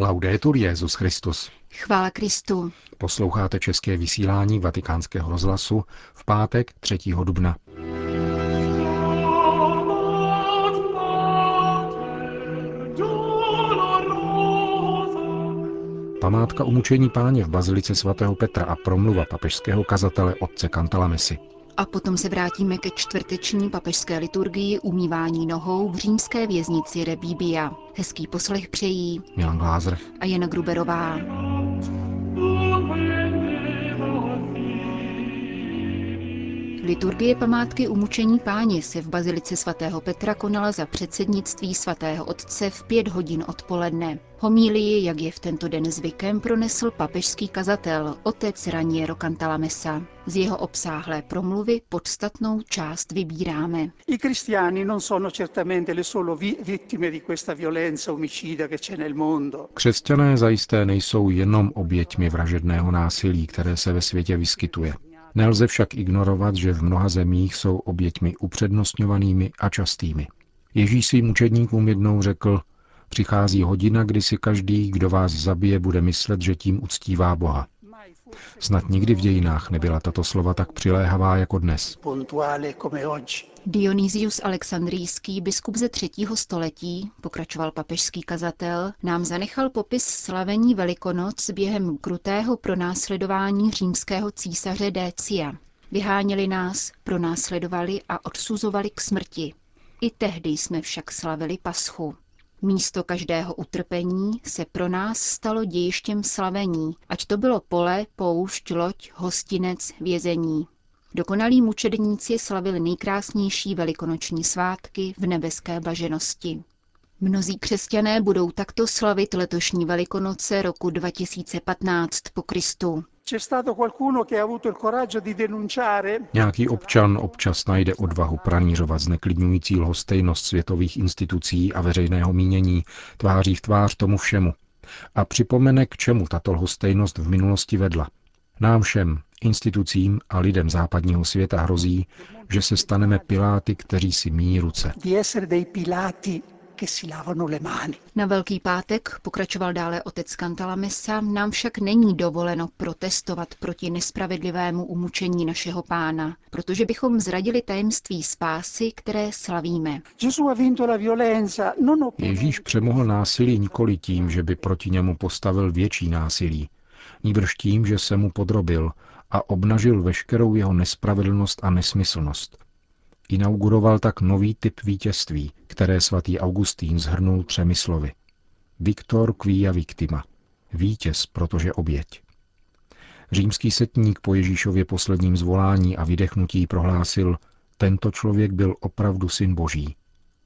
Laudetur Jezus Christus. Chvála Kristu. Posloucháte české vysílání Vatikánského rozhlasu v pátek 3. dubna. Památka umučení páně v bazilice svatého Petra a promluva papežského kazatele otce Cantalamesi. A potom se vrátíme ke čtvrteční papežské liturgii umývání nohou v římské věznici Rebíbia. Hezký poslech přejí Milan Glázer a Jana Gruberová. Liturgie památky umučení páně se v bazilice svatého Petra konala za předsednictví svatého otce v pět hodin odpoledne. Homílii, jak je v tento den zvykem, pronesl papežský kazatel, otec Raniero Cantalamessa. Z jeho obsáhlé promluvy podstatnou část vybíráme. I cristiani non sono certamente le solo vittime di questa violenza omicida che c'è nel mondo. Křesťané zajisté nejsou jenom oběťmi vražedného násilí, které se ve světě vyskytuje. Nelze však ignorovat, že v mnoha zemích jsou oběťmi upřednostňovanými a častými. Ježíš svým učedníkům jednou řekl, přichází hodina, kdy si každý, kdo vás zabije, bude myslet, že tím uctívá Boha. Snad nikdy v dějinách nebyla tato slova tak přiléhavá jako dnes. Dionysius Alexandrijský, biskup ze třetího století, pokračoval papežský kazatel, nám zanechal popis slavení Velikonoc během krutého pronásledování římského císaře Décia. Vyháněli nás, pronásledovali a odsuzovali k smrti. I tehdy jsme však slavili paschu. Místo každého utrpení se pro nás stalo dějištěm slavení, ať to bylo pole, poušť, loď, hostinec, vězení. Dokonalí mučedníci slavili nejkrásnější velikonoční svátky v nebeské blaženosti. Mnozí křesťané budou takto slavit letošní Velikonoce roku 2015 po Kristu. Nějaký občan občas najde odvahu pranířovat zneklidňující lhostejnost světových institucí a veřejného mínění tváří v tvář tomu všemu a připomene, k čemu tato lhostejnost v minulosti vedla. Nám všem, institucím a lidem západního světa hrozí, že se staneme piláty, kteří si míjí ruce. Na Velký pátek, pokračoval dále otec Mesa, nám však není dovoleno protestovat proti nespravedlivému umučení našeho pána, protože bychom zradili tajemství spásy, které slavíme. Ježíš přemohl násilí nikoli tím, že by proti němu postavil větší násilí, níbrž tím, že se mu podrobil a obnažil veškerou jeho nespravedlnost a nesmyslnost. Inauguroval tak nový typ vítězství, které svatý Augustín zhrnul třemi slovy. Victor quia victima. Vítěz, protože oběť. Římský setník po Ježíšově posledním zvolání a vydechnutí prohlásil, tento člověk byl opravdu syn boží.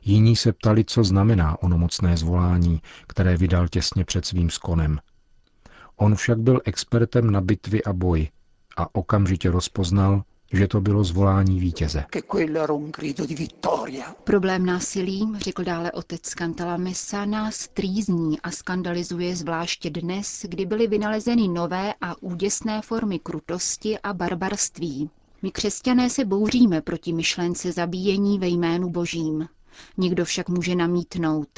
Jiní se ptali, co znamená ono mocné zvolání, které vydal těsně před svým skonem. On však byl expertem na bitvy a boj a okamžitě rozpoznal, že to bylo zvolání vítěze. Problém násilí, řekl dále otec Mesa, nás trýzní a skandalizuje zvláště dnes, kdy byly vynalezeny nové a úděsné formy krutosti a barbarství. My křesťané se bouříme proti myšlence zabíjení ve jménu božím. Někdo však může namítnout.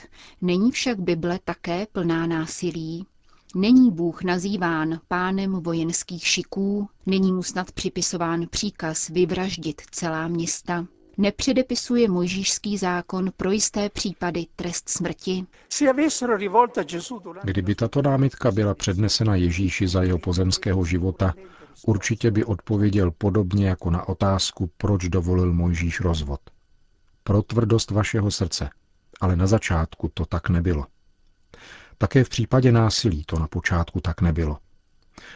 Není však Bible také plná násilí? Není Bůh nazýván pánem vojenských šiků, není mu snad připisován příkaz vyvraždit celá města, nepředepisuje mojžíšský zákon pro jisté případy trest smrti? Kdyby tato námitka byla přednesena Ježíši za jeho pozemského života, určitě by odpověděl podobně jako na otázku, proč dovolil Mojžíš rozvod. Pro tvrdost vašeho srdce. Ale na začátku to tak nebylo. Také v případě násilí to na počátku tak nebylo.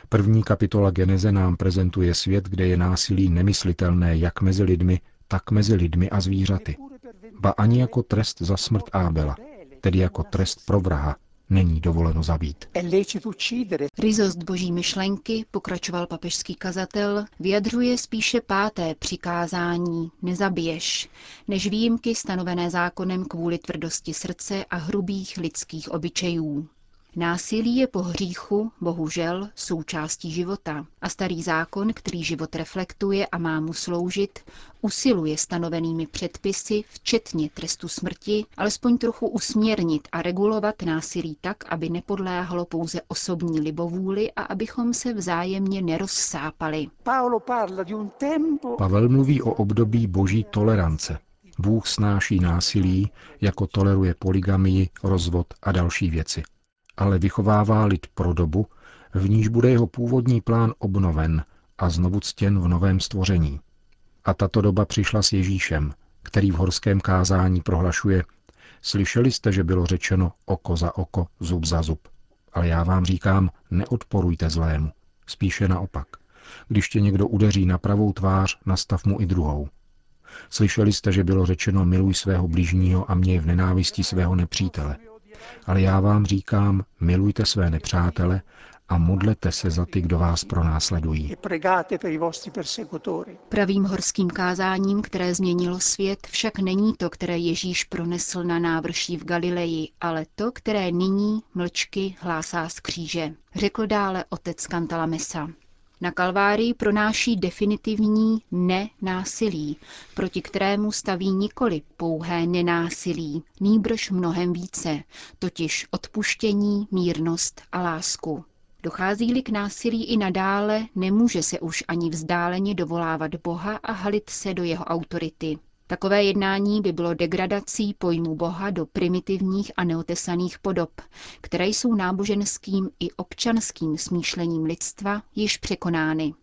První kapitola Geneze nám prezentuje svět, kde je násilí nemyslitelné jak mezi lidmi, tak mezi lidmi a zvířaty. Ba ani jako trest za smrt Ábela, tedy jako trest pro vraha, není dovoleno zabít. Rizost boží myšlenky, pokračoval papežský kazatel, vyjadřuje spíše páté přikázání nezabiješ, než výjimky stanovené zákonem kvůli tvrdosti srdce a hrubých lidských obyčejů. Násilí je po hříchu, bohužel, součástí života a starý zákon, který život reflektuje a má mu sloužit, usiluje stanovenými předpisy, včetně trestu smrti, alespoň trochu usměrnit a regulovat násilí tak, aby nepodléhalo pouze osobní libovůli a abychom se vzájemně nerozsápali. Pavel mluví o období boží tolerance. Bůh snáší násilí, jako toleruje poligamii, rozvod a další věci ale vychovává lid pro dobu, v níž bude jeho původní plán obnoven a znovu ctěn v novém stvoření. A tato doba přišla s Ježíšem, který v horském kázání prohlašuje, slyšeli jste, že bylo řečeno oko za oko, zub za zub. Ale já vám říkám, neodporujte zlému. Spíše naopak. Když tě někdo udeří na pravou tvář, nastav mu i druhou. Slyšeli jste, že bylo řečeno miluj svého bližního a měj v nenávisti svého nepřítele. Ale já vám říkám, milujte své nepřátele a modlete se za ty, kdo vás pronásledují. Pravým horským kázáním, které změnilo svět, však není to, které Ježíš pronesl na návrší v Galileji, ale to, které nyní mlčky hlásá z kříže, řekl dále otec Kantalamesa. Na Kalvárii pronáší definitivní ne-násilí, proti kterému staví nikoli pouhé nenásilí, nýbrž mnohem více, totiž odpuštění, mírnost a lásku. Dochází-li k násilí i nadále, nemůže se už ani vzdáleně dovolávat Boha a halit se do jeho autority. Takové jednání by bylo degradací pojmu Boha do primitivních a neotesaných podob, které jsou náboženským i občanským smýšlením lidstva již překonány.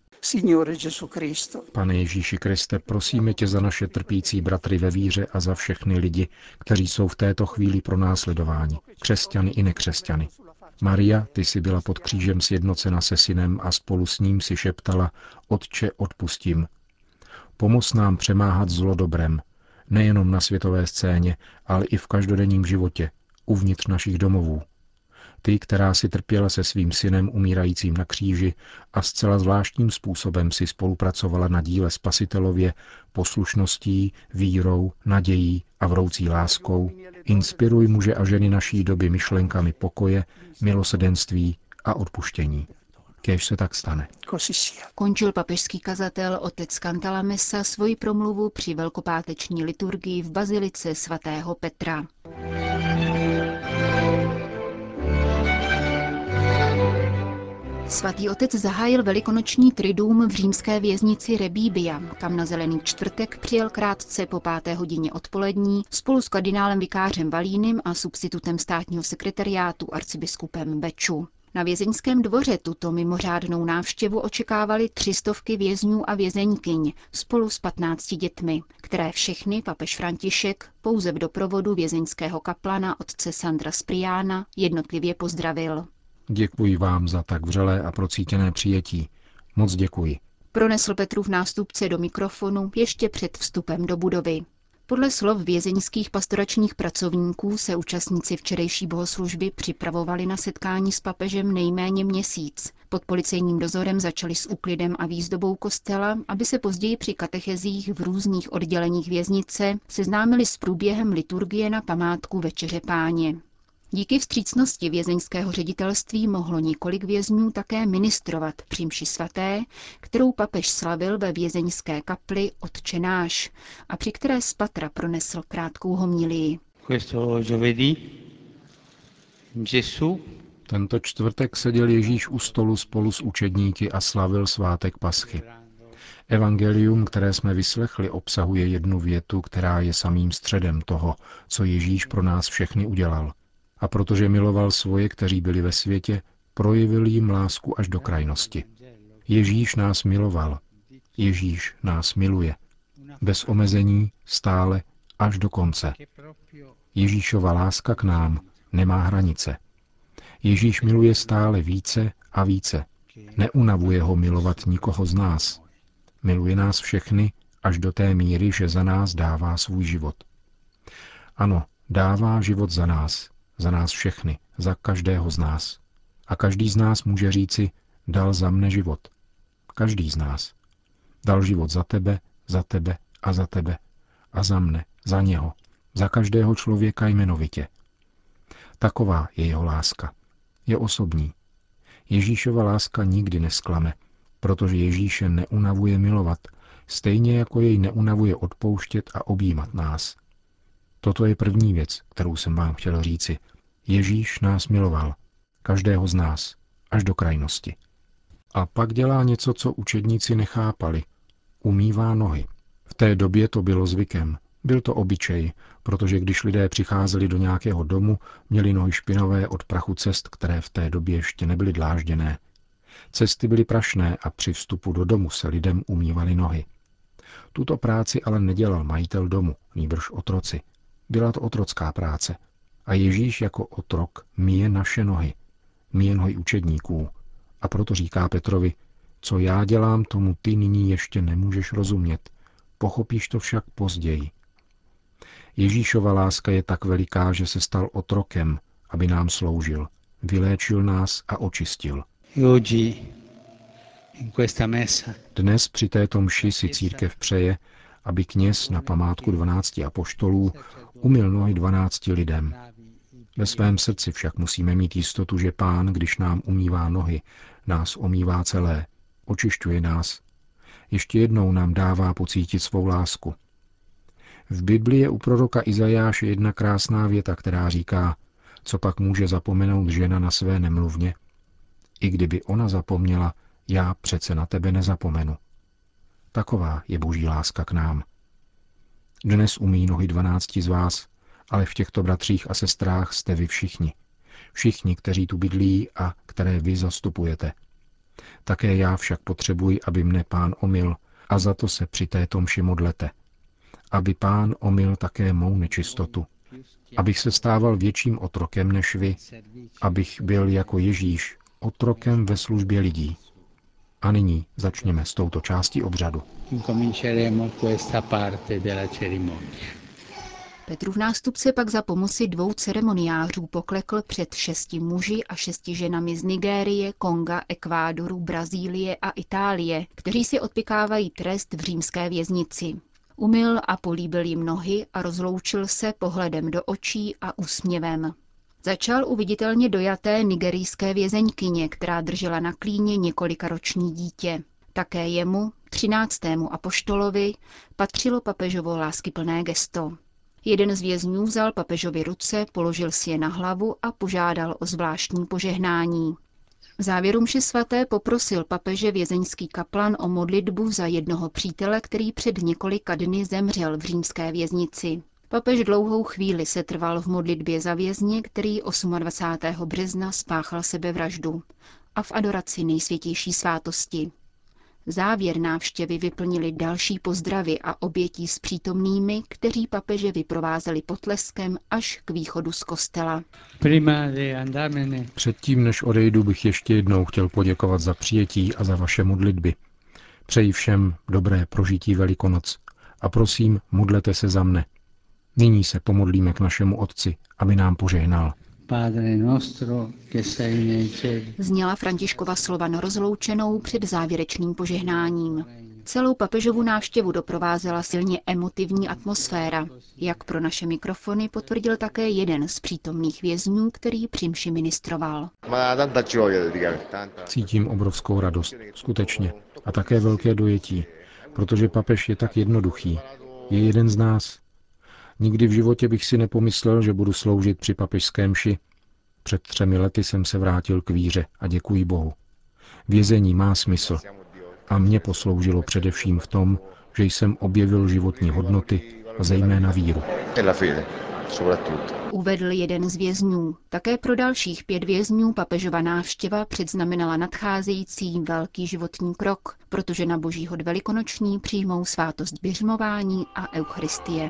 Pane Ježíši Kriste, prosíme tě za naše trpící bratry ve víře a za všechny lidi, kteří jsou v této chvíli pro následování, křesťany i nekřesťany. Maria, ty jsi byla pod křížem sjednocena se synem a spolu s ním si šeptala, Otče, odpustím, Pomoz nám přemáhat zlo dobrem, nejenom na světové scéně, ale i v každodenním životě, uvnitř našich domovů. Ty, která si trpěla se svým synem umírajícím na kříži a zcela zvláštním způsobem si spolupracovala na díle Spasitelově poslušností, vírou, nadějí a vroucí láskou, inspiruj muže a ženy naší doby myšlenkami pokoje, milosedenství a odpuštění. Kéž se tak stane. Končil papežský kazatel otec Cantalamessa svoji promluvu při velkopáteční liturgii v bazilice svatého Petra. Svatý otec zahájil velikonoční tridům v římské věznici Rebíbia, kam na zelený čtvrtek přijel krátce po páté hodině odpolední spolu s kardinálem vikářem Valínem a substitutem státního sekretariátu arcibiskupem Beču. Na vězeňském dvoře tuto mimořádnou návštěvu očekávali třistovky vězňů a vězeňkyň spolu s patnácti dětmi, které všechny papež František pouze v doprovodu vězeňského kaplana otce Sandra Spriána jednotlivě pozdravil. Děkuji vám za tak vřelé a procítěné přijetí. Moc děkuji. Pronesl Petrův nástupce do mikrofonu ještě před vstupem do budovy. Podle slov vězeňských pastoračních pracovníků se účastníci včerejší bohoslužby připravovali na setkání s papežem nejméně měsíc. Pod policejním dozorem začali s úklidem a výzdobou kostela, aby se později při katechezích v různých odděleních věznice seznámili s průběhem liturgie na památku Večeře páně. Díky vstřícnosti vězeňského ředitelství mohlo několik vězňů také ministrovat při mši svaté, kterou papež slavil ve vězeňské kapli Otčenáš a při které z patra pronesl krátkou homilii. Tento čtvrtek seděl Ježíš u stolu spolu s učedníky a slavil svátek Paschy. Evangelium, které jsme vyslechli, obsahuje jednu větu, která je samým středem toho, co Ježíš pro nás všechny udělal – a protože miloval svoje, kteří byli ve světě, projevil jim lásku až do krajnosti. Ježíš nás miloval. Ježíš nás miluje. Bez omezení, stále, až do konce. Ježíšova láska k nám nemá hranice. Ježíš miluje stále více a více. Neunavuje ho milovat nikoho z nás. Miluje nás všechny až do té míry, že za nás dává svůj život. Ano, dává život za nás, za nás všechny, za každého z nás. A každý z nás může říci, dal za mne život. Každý z nás. Dal život za tebe, za tebe a za tebe. A za mne, za něho. Za každého člověka jmenovitě. Taková je jeho láska. Je osobní. Ježíšova láska nikdy nesklame, protože Ježíše neunavuje milovat, stejně jako jej neunavuje odpouštět a objímat nás. Toto je první věc, kterou jsem vám chtěl říci. Ježíš nás miloval, každého z nás, až do krajnosti. A pak dělá něco, co učedníci nechápali. Umývá nohy. V té době to bylo zvykem. Byl to obyčej, protože když lidé přicházeli do nějakého domu, měli nohy špinavé od prachu cest, které v té době ještě nebyly dlážděné. Cesty byly prašné a při vstupu do domu se lidem umývaly nohy. Tuto práci ale nedělal majitel domu, nýbrž otroci. Byla to otrocká práce. A Ježíš jako otrok míje naše nohy. Míje nohy učedníků. A proto říká Petrovi, co já dělám, tomu ty nyní ještě nemůžeš rozumět. Pochopíš to však později. Ježíšova láska je tak veliká, že se stal otrokem, aby nám sloužil. Vyléčil nás a očistil. Dnes při této mši si církev přeje, aby kněz na památku 12 apoštolů umil nohy 12 lidem. Ve svém srdci však musíme mít jistotu, že pán, když nám umývá nohy, nás omývá celé, očišťuje nás. Ještě jednou nám dává pocítit svou lásku. V Biblii je u proroka Izajáše jedna krásná věta, která říká, co pak může zapomenout žena na své nemluvně? I kdyby ona zapomněla, já přece na tebe nezapomenu. Taková je boží láska k nám. Dnes umí nohy dvanácti z vás, ale v těchto bratřích a sestrách jste vy všichni. Všichni, kteří tu bydlí a které vy zastupujete. Také já však potřebuji, aby mne pán omil a za to se při této mši modlete. Aby pán omil také mou nečistotu. Abych se stával větším otrokem než vy. Abych byl jako Ježíš otrokem ve službě lidí. A nyní začněme s touto částí obřadu. Petrův nástupce pak za pomoci dvou ceremoniářů poklekl před šesti muži a šesti ženami z Nigérie, Konga, Ekvádoru, Brazílie a Itálie, kteří si odpikávají trest v římské věznici. Umyl a políbil jim nohy a rozloučil se pohledem do očí a úsměvem. Začal u viditelně dojaté nigerijské vězeňkyně, která držela na klíně několika roční dítě. Také jemu, třináctému apoštolovi, patřilo papežovo láskyplné gesto. Jeden z vězňů vzal papežovi ruce, položil si je na hlavu a požádal o zvláštní požehnání. V závěru mši svaté poprosil papeže vězeňský kaplan o modlitbu za jednoho přítele, který před několika dny zemřel v římské věznici. Papež dlouhou chvíli se trval v modlitbě za vězně, který 28. března spáchal sebevraždu a v adoraci nejsvětější svátosti. Závěr návštěvy vyplnili další pozdravy a obětí s přítomnými, kteří papeže vyprovázeli potleskem až k východu z kostela. Předtím, než odejdu, bych ještě jednou chtěl poděkovat za přijetí a za vaše modlitby. Přeji všem dobré prožití Velikonoc a prosím, modlete se za mne. Nyní se pomodlíme k našemu Otci, aby nám požehnal. Zněla Františkova slova na rozloučenou před závěrečným požehnáním. Celou papežovu návštěvu doprovázela silně emotivní atmosféra. Jak pro naše mikrofony potvrdil také jeden z přítomných vězňů, který při ministroval. Cítím obrovskou radost, skutečně, a také velké dojetí, protože papež je tak jednoduchý. Je jeden z nás, Nikdy v životě bych si nepomyslel, že budu sloužit při papežském mši. Před třemi lety jsem se vrátil k víře a děkuji Bohu. Vězení má smysl a mě posloužilo především v tom, že jsem objevil životní hodnoty a zejména víru. Uvedl jeden z vězňů. Také pro dalších pět vězňů papežova návštěva předznamenala nadcházející velký životní krok, protože na boží hod velikonoční přijmou svátost běžmování a eucharistie.